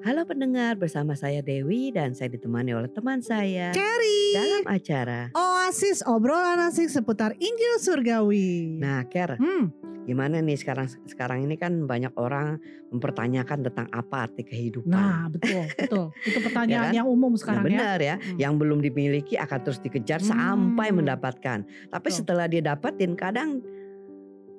Halo pendengar, bersama saya Dewi dan saya ditemani oleh teman saya Carrie. dalam acara. Oasis obrolan asik seputar Injil Surgawi. Nah, Ker, Hmm, gimana nih sekarang sekarang ini kan banyak orang mempertanyakan tentang apa arti kehidupan. nah betul, betul. Itu pertanyaan Ya kan? yang umum Nah, sekarang ya. benar ya, Hmm. yang belum dimiliki akan terus dikejar Hmm. sampai mendapatkan. Tapi Betul. setelah dia dapetin kadang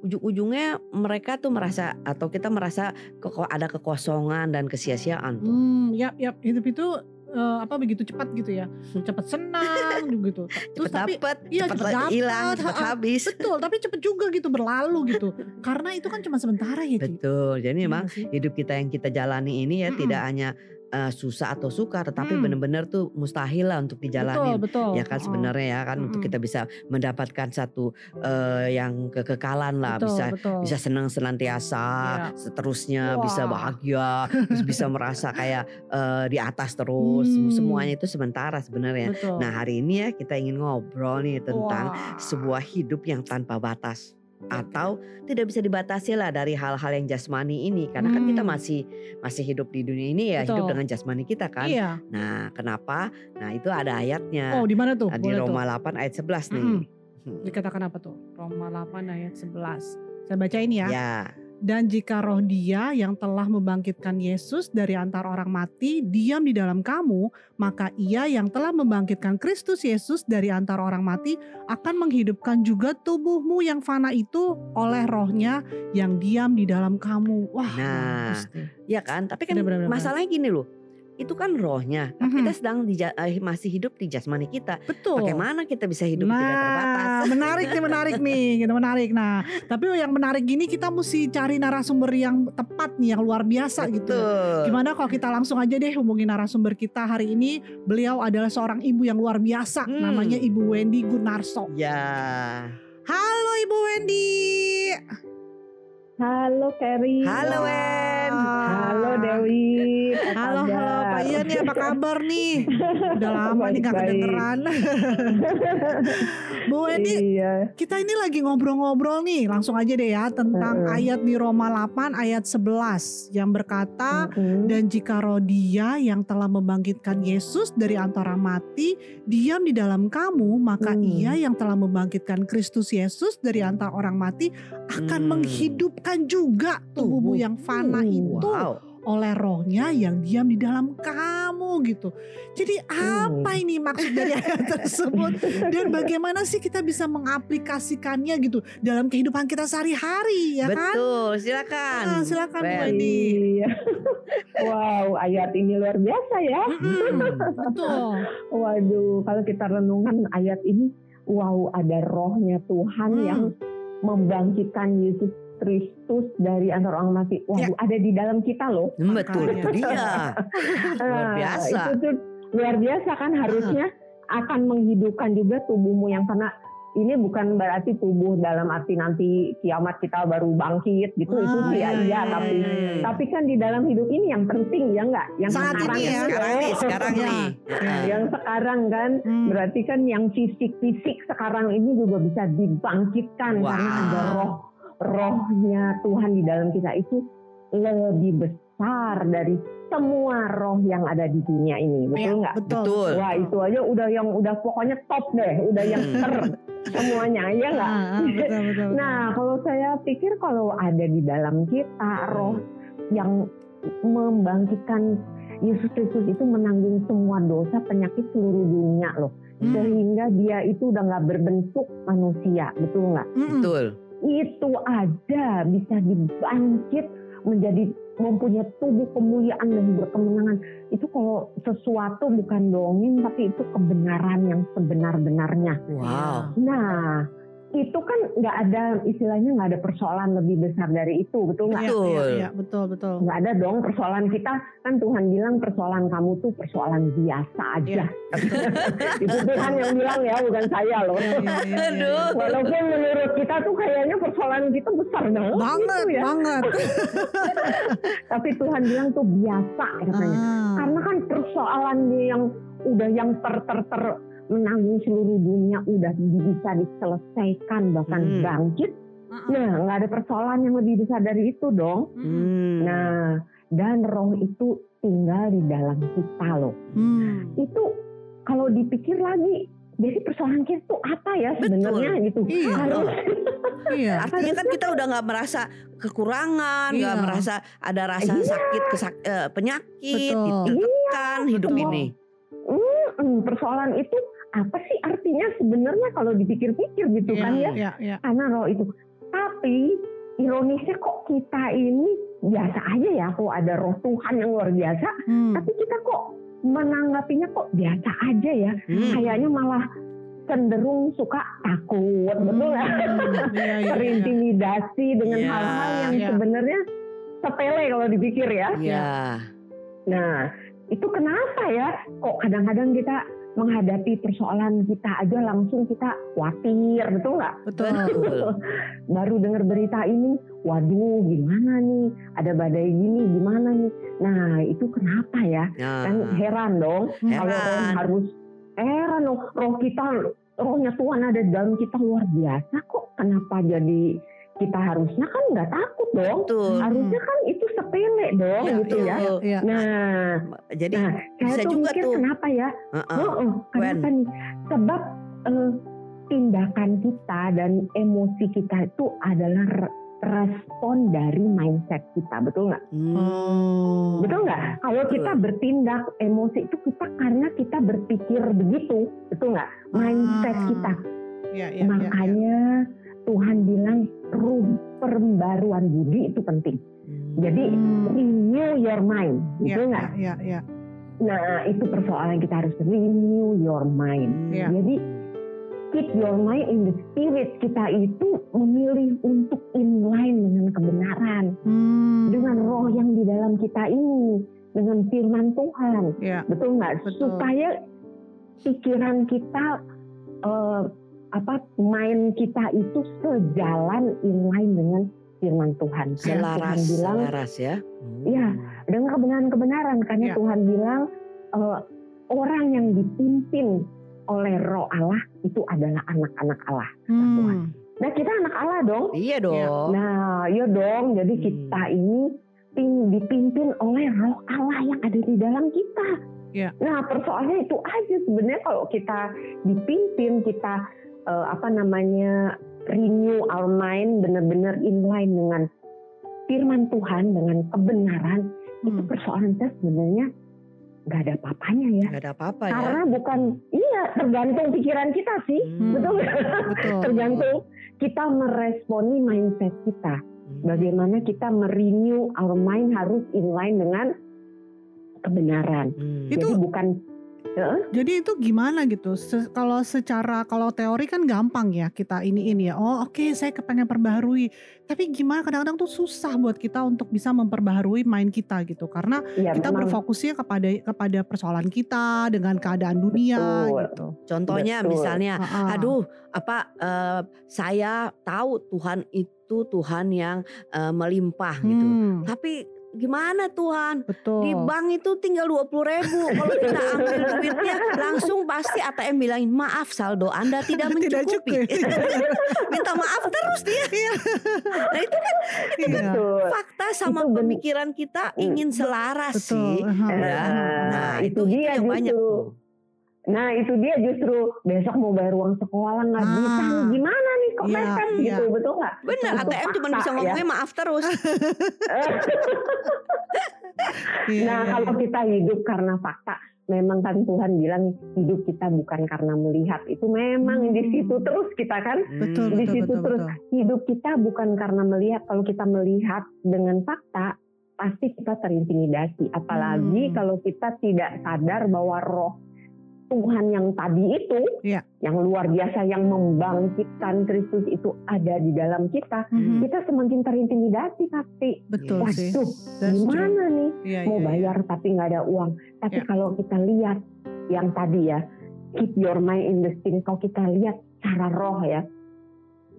ujung-ujungnya mereka tuh merasa atau kita merasa keko- ada kekosongan dan kesia-siaan tuh. Hmm, ya, ya hidup itu eh, apa begitu cepat gitu ya, cepat senang gitu. Terus Cepet tapi dapet, iya, cepet cepet dapet, hilang, cepet habis. betul, tapi cepet juga gitu berlalu gitu. Karena itu kan cuma sementara ya, Ci. Betul. Jadi Iya memang hidup kita yang kita jalani ini ya Mm-mm. tidak hanya eh, susah atau suka, tetapi Hmm. benar-benar tuh mustahil lah untuk betul, dijalanin. betul. Ya kan Oh, sebenarnya ya kan untuk Mm-mm. kita bisa mendapatkan satu eh, yang kekekalan lah, betul, bisa betul. bisa senang senantiasa, Iya. seterusnya bisa Wah. bahagia, terus bisa merasa kayak eh, di atas terus. Hmm. Semuanya itu sementara sebenarnya. Betul. Nah hari ini ya kita ingin ngobrol nih tentang Wah. sebuah hidup yang tanpa batas atau tidak bisa dibatasi lah dari hal-hal yang jasmani ini karena kan kita Hmm. masih masih hidup di dunia ini ya hidup Betul. dengan jasmani kita kan. Iya. Nah, kenapa? Nah, itu ada ayatnya. Oh, di mana tuh? Nah, di Boleh tuh. Roma 8 ayat 11 nih. Mm-mm. Hmm. Dikatakan apa tuh? Roma 8 ayat 11. Saya bacain ya. Ya. Dan jika roh dia yang telah membangkitkan Yesus dari antara orang mati diam di dalam kamu, maka ia yang telah membangkitkan Kristus Yesus dari antara orang mati akan menghidupkan juga tubuhmu yang fana itu oleh rohnya yang diam di dalam kamu. Wah, Nah. Ya kan? Tapi kan Benar, benar, benar. masalahnya gini loh. Itu kan rohnya, tapi Mhm. kita sedang di, eh, masih hidup di jasmani kita. Betul. Bagaimana kita bisa hidup tidak terbatas? Nah, menarik nih, menarik nih, gitu menarik. Nah, tapi yang menarik gini kita mesti cari narasumber yang tepat nih, yang luar biasa gitu. Betul. Gimana kalau kita langsung aja deh hubungi narasumber kita hari ini. Beliau adalah seorang ibu yang luar biasa, Hmm. namanya Ibu Wendy Gunarso. Ya. Halo Ibu Wendy. Halo Kerry. Halo Wen. Halo Dewi. Halo, halo? Pak Ian nih apa kabar nih? Udah lama nih gak kedengeran. Bu Wendy, Iya. kita ini lagi ngobrol-ngobrol nih. Langsung aja deh ya tentang Heeh. ayat di Roma 8 ayat 11 yang berkata Mm-mm. Dan jika roh dia yang telah membangkitkan Yesus dari antara mati diam di dalam kamu, maka Hmm. ia yang telah membangkitkan Kristus Yesus dari antara orang mati akan Hmm. menghidupkan juga tubuhmu yang fana Hmm. itu Wow. oleh rohnya yang diam di dalam kamu gitu. Jadi Hmm. apa ini maksud dari ayat tersebut dan bagaimana sih kita bisa mengaplikasikannya gitu dalam kehidupan kita sehari-hari ya kan? Betul, silakan. Ah, silakan Bu. Iya. wow, ayat ini luar biasa ya. Mm-mm, betul. Waduh, kalau kita renungkan ayat ini, wow, ada rohnya Tuhan Hmm. yang membangkitkan Yesus Kristus dari antara orang mati. Waduh, ada di dalam kita loh. Hmm, Betul, Makanya. itu dia. Luar Ah, biasa. Itu tuh luar biasa kan harusnya akan menghidupkan juga tubuhmu yang karena ini bukan berarti tubuh dalam arti nanti kiamat kita baru bangkit gitu itu Ah, sih iya, iya, iya, tapi iya, iya. tapi kan di dalam hidup ini yang penting ya enggak yang Saat sekarang ini ya. Sekarang nih, sekarang Ya. nih. Ya. yang sekarang kan Hmm. berarti kan yang fisik-fisik sekarang ini juga bisa dibangkitkan Wow. karena ada roh rohnya Tuhan di dalam kita itu lebih besar dari semua roh yang ada di dunia ini betul Ya, nggak? betul. Betul. Wah itu aja udah yang udah pokoknya top deh, udah yang Hmm. ter semuanya ya nggak? Ah, ah, betul, betul, betul. Nah kalau saya pikir kalau ada di dalam kita roh yang membangkitkan Yesus Kristus itu menanggung semua dosa penyakit seluruh dunia loh, Hmm. sehingga dia itu udah nggak berbentuk manusia, betul nggak? Betul. Itu ada bisa dibangkit menjadi mempunyai tubuh kemuliaan dan berkemenangan. Itu kalau sesuatu bukan dongeng tapi itu kebenaran yang sebenar-benarnya. Wow. Nah, itu kan nggak ada istilahnya nggak ada persoalan lebih besar dari itu, betul nggak? Iya, Betul. iya, iya, betul, betul. Nggak ada dong persoalan kita kan Tuhan bilang persoalan kamu tuh persoalan biasa aja. itu Tuhan yang bilang ya, bukan saya loh. Iya, iya, iya, iya. Walaupun menurut kita tuh kayaknya persoalan kita besar banget, Banget, gitu ya. banget. Tapi Tuhan bilang tuh biasa katanya. Ah. Karena kan persoalan dia yang udah yang ter ter ter menanggung seluruh dunia udah bisa diselesaikan bahkan Hmm. bangkit. Ah, ah. Nah, nggak ada persoalan yang lebih besar dari itu dong. Hmm. Nah, dan roh itu tinggal di dalam kita loh. Hmm. Itu kalau dipikir lagi, jadi persoalan kita itu apa ya sebenarnya gitu. Iya. Harus Iya. Artinya kan kita udah nggak merasa kekurangan, nggak Iya. merasa ada rasa Iya. sakit, kesak- eh, penyakit, Betul. ditekan hidup betul. ini. Hmm, persoalan itu apa sih artinya sebenarnya kalau dipikir-pikir gitu Iya, kan ya? iya, iya. Karena roh itu. Tapi ironisnya kok kita ini biasa aja ya kok ada roh Tuhan yang luar biasa, Hmm. tapi kita kok menanggapinya kok biasa aja ya. Hmm. Kayaknya malah cenderung suka takut, betul nggak? Hmm, iya, iya, iya. Terintimidasi dengan Iya, hal-hal yang iya. sebenarnya sepele kalau dipikir ya. Iya. Nah, itu kenapa ya? Kok kadang-kadang kita menghadapi persoalan kita aja langsung kita khawatir, betul nggak? Betul. Betul. Baru dengar berita ini, waduh gimana nih? Ada badai gini, gimana nih? Nah, itu kenapa ya? Kan Nah, heran dong. Kalau Heran. harus heran loh, roh kita, rohnya Tuhan ada di dalam kita luar biasa kok. Kenapa jadi kita harusnya kan nggak takut dong? betul. Harusnya kan itu sepele dong, Iya, gitu ya. betul. Iya. Nah, Jadi Nah, saya tuh juga mikir tuh. kenapa ya? Heeh. Oh, oh, kenapa nih? Sebab eh, tindakan kita dan emosi kita itu adalah re- respon dari mindset kita, betul nggak? Hmm. Betul nggak? Kalau Betul. kita bertindak emosi itu kita karena kita berpikir begitu, betul nggak? Mindset Ah. kita. Iya, iya, iya, Makanya Tuhan bilang ru- perbaruan budi itu penting. Hmm. Jadi Hmm. renew your mind, Iya, betul nggak? iya, iya. Nah, itu persoalan kita harus renew your mind. Iya. Jadi keep your mind in the spirit. Kita itu memilih untuk inline dengan kebenaran, Hmm. dengan roh yang di dalam kita ini, dengan firman Tuhan. Iya. Betul nggak? Supaya pikiran kita eh, apa mind kita itu sejalan inline dengan firman Tuhan. Karena Selaras, Tuhan bilang selaras ya. Hmm. Iya. dengan kebenaran-kebenaran karena Ya. Tuhan bilang eh, orang yang dipimpin oleh Roh Allah itu adalah anak-anak Allah. Hmm. Nah kita anak Allah dong. Iya dong. Nah ya dong. Jadi Hmm. kita ini pin- dipimpin oleh Roh Allah yang ada di dalam kita. Ya. Nah persoalannya itu aja sebenarnya kalau kita dipimpin kita eh, apa namanya renew our mind benar-benar inline dengan firman Tuhan dengan kebenaran itu Hmm. persoalan kita sebenarnya nggak ada apa-apanya ya. Gak ada apa-apa ya. Karena bukan iya tergantung pikiran kita sih, Hmm. betul nggak? Betul. tergantung kita meresponi mindset kita. Hmm. Bagaimana kita merenew our mind harus inline dengan kebenaran. Hmm. Itu- Jadi Jadi itu gimana gitu? Se- kalau secara kalau teori kan gampang ya kita ini ini ya. Oh oke saya kepengen perbaharui. Tapi gimana kadang-kadang tuh susah buat kita untuk bisa memperbaharui mind kita gitu. Karena ya kita memang berfokusnya kepada kepada persoalan kita dengan keadaan dunia Betul. gitu. Contohnya Betul. misalnya, ah. aduh apa eh, saya tahu Tuhan itu Tuhan yang eh, melimpah gitu. Hmm, Tapi gimana Tuhan? betul. Di bank itu tinggal 20 ribu. Kalau kita ambil duitnya langsung pasti ATM bilangin maaf saldo Anda tidak mencukupi. cukup. Minta maaf terus dia. nah itu kan Iya, betul. fakta sama Itu pemikiran kita ingin selaras betul. sih. Ya. aha. Nah itu itu, itu dia yang banyak tuh. Nah itu dia justru besok mau bayar uang sekolah nggak Ah. bisa gimana nih kok mepet iya. gitu betul nggak? Bener Itu ATM cuma bisa ya. ngomongnya maaf terus. Nah iya, kalau kita hidup karena fakta, memang kan Tuhan bilang hidup kita bukan karena melihat. Itu memang Hmm. di situ terus kita kan Betul, di betul, situ betul, terus betul. hidup kita bukan karena melihat. Kalau kita melihat dengan fakta, pasti kita terintimidasi. Apalagi Hmm. kalau kita tidak sadar bahwa roh Tuhan yang tadi itu, Iya. yang luar biasa, yang membangkitkan Kristus itu ada di dalam kita, Mhm, kita semakin terintimidasi pasti. Betul sih. Waduh, true. gimana nih? Iya, mau iya. bayar tapi nggak ada uang. Tapi Ya. kalau kita lihat yang tadi ya, keep your mind in the spirit. Kalau kita lihat cara roh ya,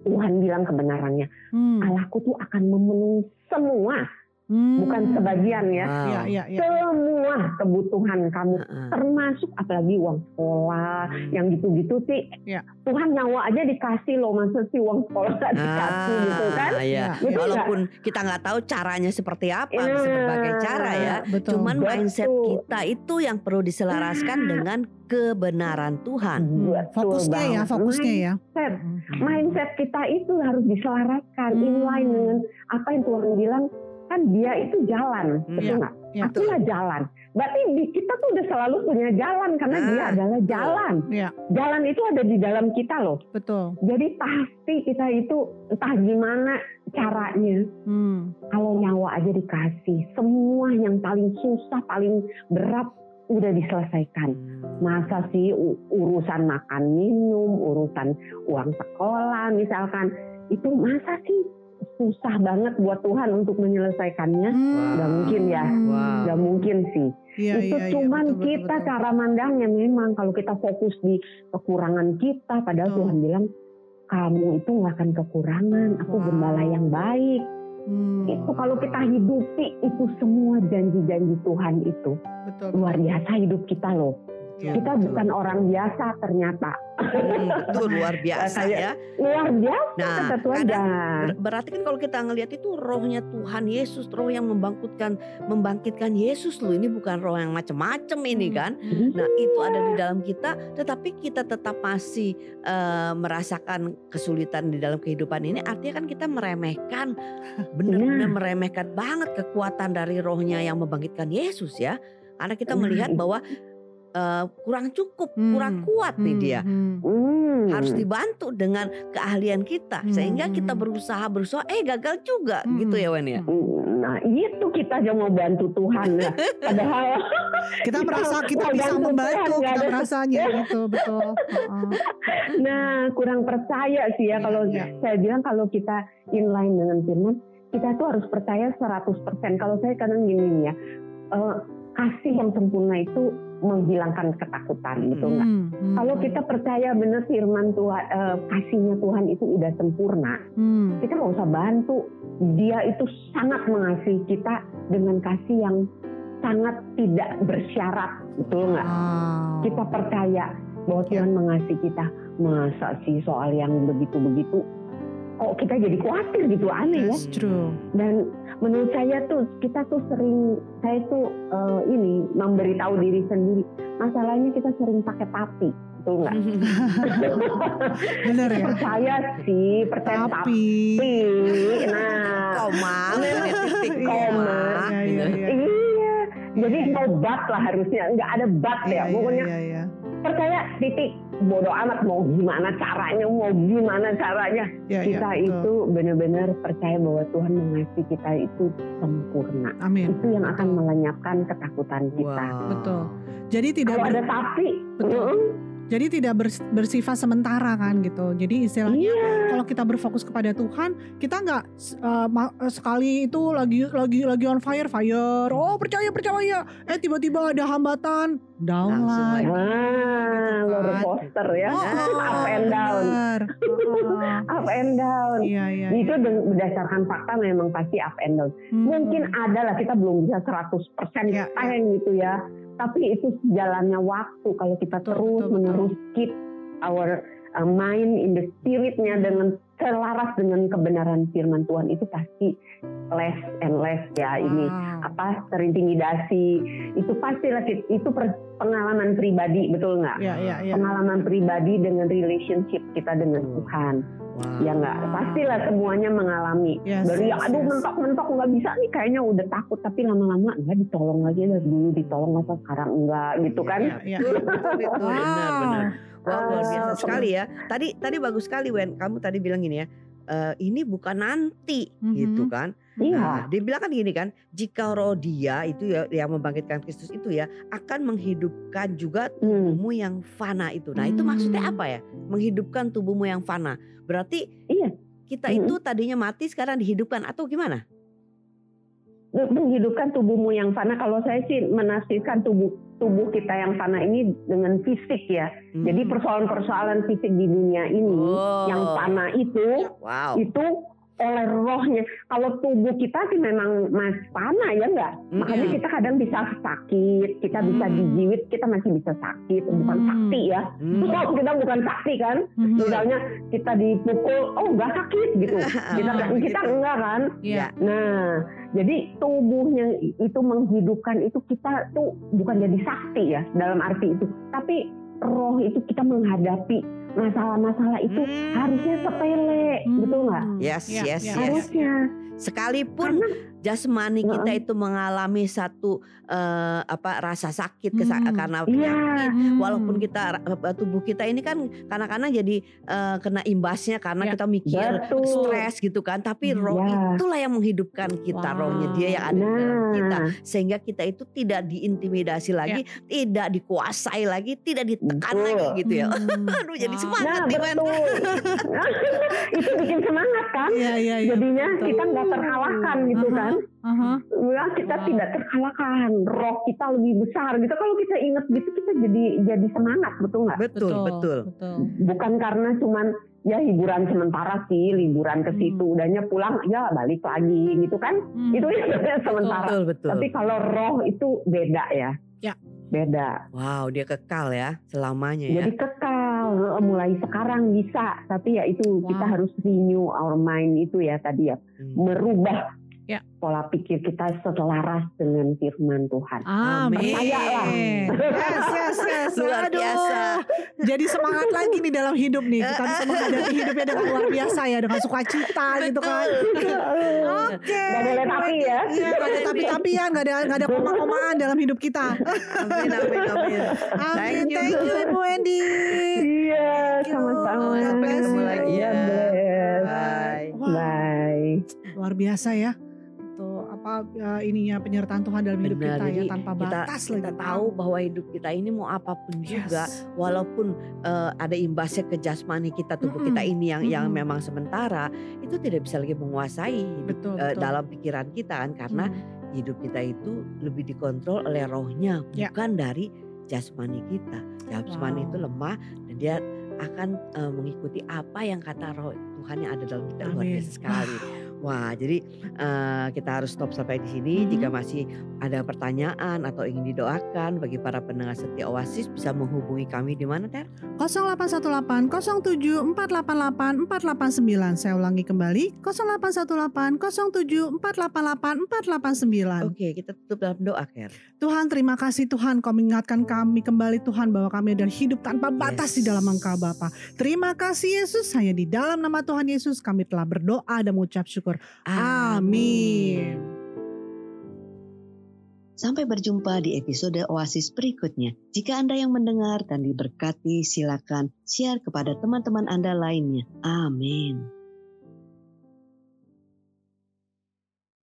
Tuhan bilang kebenarannya, Hmm, Allahku tuh akan memenuhi semua Hmm. bukan sebagian ya. Wow. Iya, iya, iya. Semua kebutuhan kamu Heeh. termasuk apalagi uang sekolah yang gitu-gitu sih Iya. Tuhan nyawa aja dikasih loh masa sih uang sekolah nggak dikasih gitu kan Ah, iya. Iya, Betul nggak? Walaupun kita nggak tahu caranya seperti apa, Iya. bisa berbagai cara ya. Betul. Cuman Betul. mindset kita itu yang perlu diselaraskan dengan kebenaran Tuhan. Hmm, Betul fokusnya ya, banget. fokusnya ya. mindset Hmm. mindset kita itu harus diselaraskan Hmm. inline dengan apa yang Tuhan bilang kan dia itu jalan Hmm. betul Iya, nggak iya. akulah jalan berarti di- kita tuh udah selalu punya jalan karena Nah, dia adalah jalan Iya. jalan itu ada di dalam kita loh Betul. jadi pasti kita itu entah gimana caranya Hmm. kalau nyawa aja dikasih semua yang paling susah paling berat udah diselesaikan masa sih urusan makan minum urusan uang sekolah misalkan itu masa sih susah banget buat Tuhan untuk menyelesaikannya Hmm. nggak mungkin ya Wow. nggak mungkin sih Iya, itu iya, cuman betul, betul, kita betul. cara mandangnya memang kalau kita fokus di kekurangan kita padahal Betul. Tuhan bilang kamu itu nggak akan kekurangan aku Wow. gembala yang baik Hmm. itu kalau kita hidupi itu semua janji-janji Tuhan itu betul. luar biasa hidup kita loh Iya, kita betul. bukan orang biasa ternyata Hmm, betul luar biasa ya. luar biasa Nah, kadang ber- berarti kan kalau kita ngelihat itu rohnya Tuhan Yesus, roh yang membangkitkan membangkitkan Yesus loh. Ini bukan roh yang macam-macam ini Hmm. kan. Nah, itu ada di dalam kita, tetapi kita tetap masih eh, merasakan kesulitan di dalam kehidupan ini. Artinya kan kita meremehkan, benar-benar meremehkan banget kekuatan dari rohnya yang membangkitkan Yesus ya. Karena kita Nah, melihat itu. bahwa eh, kurang cukup, Hmm. kurang kuat nih Hmm, dia. hmm. Hmm. Harus dibantu dengan keahlian kita, Hmm, sehingga kita hmm. berusaha berusaha, eh gagal juga, Hmm, gitu ya Wen ya. Nah itu kita aja mau bantu Tuhan ya. Padahal Kita Kita merasa kita bisa bantu membantu, Tuhan, kita ada- merasanya gitu, betul. Nah kurang percaya sih ya Iya, kalau iya. saya bilang kalau kita inline dengan firman kita tuh harus percaya 100%. Kalau saya kadang gini nih ya. eh, kasih yang sempurna itu menghilangkan ketakutan gitu enggak. Hmm, hmm, Kalau kita percaya benar firman Tuhan, eh, kasihnya Tuhan itu udah sempurna, Hmm, kita nggak usah bantu. Dia itu sangat mengasihi kita dengan kasih yang sangat tidak bersyarat, betul nggak? wow. Kita percaya bahwa Tuhan mengasihi kita. Masa sih soal yang begitu-begitu, kok kita jadi khawatir gitu aneh ya? That's true. Dan menurut saya tuh kita tuh sering, saya tuh eh, ini memberitahu diri sendiri. Masalahnya kita sering pakai tapi, betul nggak? Bener ya. percaya sih, percaya tapi. Tapi. Nah, Koma, ya, titik Iya, koma. iya, iya, iya. Iya, jadi no but lah harusnya, nggak ada Iya, ya. iya, Pokoknya iya, iya. Percaya titik bodoh amat mau gimana caranya, mau gimana caranya. Iya, iya, Kita betul. itu benar-benar percaya bahwa Tuhan mengasihi kita itu sempurna. Amin. Itu yang akan melenyapkan ketakutan kita. Wow. Betul. Jadi tidak Kalau ada tapi, Betul. mm, jadi tidak bers- bersifat sementara kan gitu. Jadi istilahnya iya, kalau kita berfokus kepada Tuhan, kita nggak uh, sekali itu lagi lagi lagi on fire fire. Oh percaya percaya. Eh tiba-tiba ada hambatan, down Langsung lagi. lagi. ah, Gitu roller kan. coaster ya, Oh, up and down. Oh, up and down. Iya iya. Itu iya. berdasarkan fakta memang pasti up and down. Hmm. Mungkin ada lah kita belum bisa 100% Iya, stand gitu ya. Tapi itu jalannya waktu kalau kita Betul, terus betul, menerus keep our uh, mind in the spiritnya dengan selaras dengan kebenaran firman Tuhan itu pasti less and less ya ini Wow. apa terintimidasi itu pastilah kit- itu per- pengalaman pribadi betul nggak Iya iya iya. pengalaman pribadi dengan relationship kita dengan Tuhan. Ya nggak pastilah semuanya mengalami Yes, dari yes, aduh yes. mentok-mentok nggak bisa nih kayaknya udah takut tapi lama-lama enggak ditolong lagi dari dulu ditolong masa sekarang enggak gitu kan Iya iya. Betul, betul. benar, benar. Wah, luar biasa Ah, sekali ya. Tadi tadi bagus sekali Wen. Kamu tadi bilang gini ya. Eh, ini bukan nanti Mhm. gitu kan. iya Nah, dia bilang kan gini kan, jika roh dia itu ya yang membangkitkan Kristus itu ya akan menghidupkan juga Hmm. tubuhmu yang fana itu. Nah, itu maksudnya Hmm. apa ya? Menghidupkan tubuhmu yang fana. Berarti Iya. kita Mhm. itu tadinya mati sekarang dihidupkan atau gimana? menghidupkan tubuhmu yang fana kalau saya sih menafsirkan tubuh tubuh kita yang fana ini dengan fisik ya Hmm. jadi persoalan-persoalan fisik di dunia ini Oh. yang fana itu Wow. itu oleh rohnya. Kalau tubuh kita sih memang mas panah ya enggak. Makanya Mm-mm. kita kadang bisa sakit, kita bisa Hmm. dijiwit, kita masih bisa sakit, bukan Hmm. sakti ya. Hmm. Oh, kita bukan sakti kan. Mhm. Misalnya kita dipukul, oh enggak sakit gitu. Kita Ah, kita gitu. enggak kan. Iya. Nah, jadi tubuhnya itu menghidupkan itu kita tuh bukan jadi sakti ya dalam arti itu, tapi roh itu kita menghadapi masalah-masalah itu Hmm. harusnya sepele, betul nggak? Yes, Iya, yes, iya. yes. Harusnya. Sekalipun jasmani kita itu mengalami satu eh, apa rasa sakit Hmm. karena Iya. penyakit, Hmm. walaupun kita eh, tubuh kita ini kan kadang-kadang jadi eh, kena imbasnya karena Ya. kita mikir Betul. stres gitu kan tapi Hmm, roh ya. itulah yang menghidupkan kita Wow. rohnya dia yang ada di dalam kita Nah, sehingga kita itu tidak diintimidasi lagi tidak dikuasai lagi tidak ditekan Betul. lagi gitu ya Hmm. aduh jadi Wow. semangat nah betul. itu bikin semangat kan? Iya, iya, iya. Jadinya betul. kita nggak terkalahkan gitu kan? Aha. Ya, kita Wow. tidak terkalahkan. Roh kita lebih besar gitu. Kalau kita ingat gitu kita jadi jadi semangat betul nggak? betul betul betul. bukan karena cuman ya hiburan sementara sih liburan ke Hmm. situ udahnya pulang ya balik lagi gitu kan Hmm. itu ya sementara betul betul tapi kalau roh itu beda ya Ya. beda wow dia kekal ya selamanya ya jadi kekal mulai sekarang bisa tapi ya itu kita Wow. harus renew our mind itu ya tadi ya Hmm. merubah Ya. pola pikir kita selaras dengan firman Tuhan Amin. Percayalah. Yes, yes, yes. Luar Aduh. biasa. Jadi semangat lagi nih dalam hidup nih. Kita bisa menghadapi hidupnya dengan luar biasa ya, dengan sukacita gitu kan. Oke. Gak boleh tapi ya Iya, gak ada tapi-tapian, gak ada gak ada koma-komaan dalam hidup kita. amin amin amin Amin. Thank you. Thank you Ibu Wendy. iya sama-sama Sampai ketemu lagi ya. Bye Bye. luar biasa ya. Apa ya, ininya penyertaan Tuhan dalam hidup Benar, kita ya tanpa kita batas kita lagi. tahu bahwa hidup kita ini mau apa pun juga Yes. walaupun eh, ada imbasnya ke jasmani kita tubuh Mm-mm. kita ini yang yang Mm-mm. memang sementara itu tidak bisa lagi menguasai hidup Betul, betul. dalam pikiran kita kan karena Hmm. hidup kita itu lebih dikontrol oleh rohnya Ya. bukan dari jasmani kita jasmani Wow. itu lemah dan dia akan eh, mengikuti apa yang kata roh Tuhan yang ada dalam kita luar biasa sekali wah jadi eh, kita harus stop sampai di sini Mhm. jika masih ada pertanyaan atau ingin didoakan bagi para pendengar setia Oasis bisa menghubungi kami di mana Ter? 0818 07 488 489 Saya ulangi kembali 0818 07 488 489 Oke kita tutup dalam doa Ker. Tuhan terima kasih Tuhan kau mengingatkan kami kembali Tuhan bahwa kami adalah hidup tanpa batas di dalam Engkau Bapa. Terima kasih Yesus hanya di dalam nama Tuhan Yesus kami telah berdoa dan mengucap syukur. Amin. Sampai berjumpa di episode Oasis berikutnya. Jika Anda yang mendengar dan diberkati, silakan share kepada teman-teman Anda lainnya. Amin.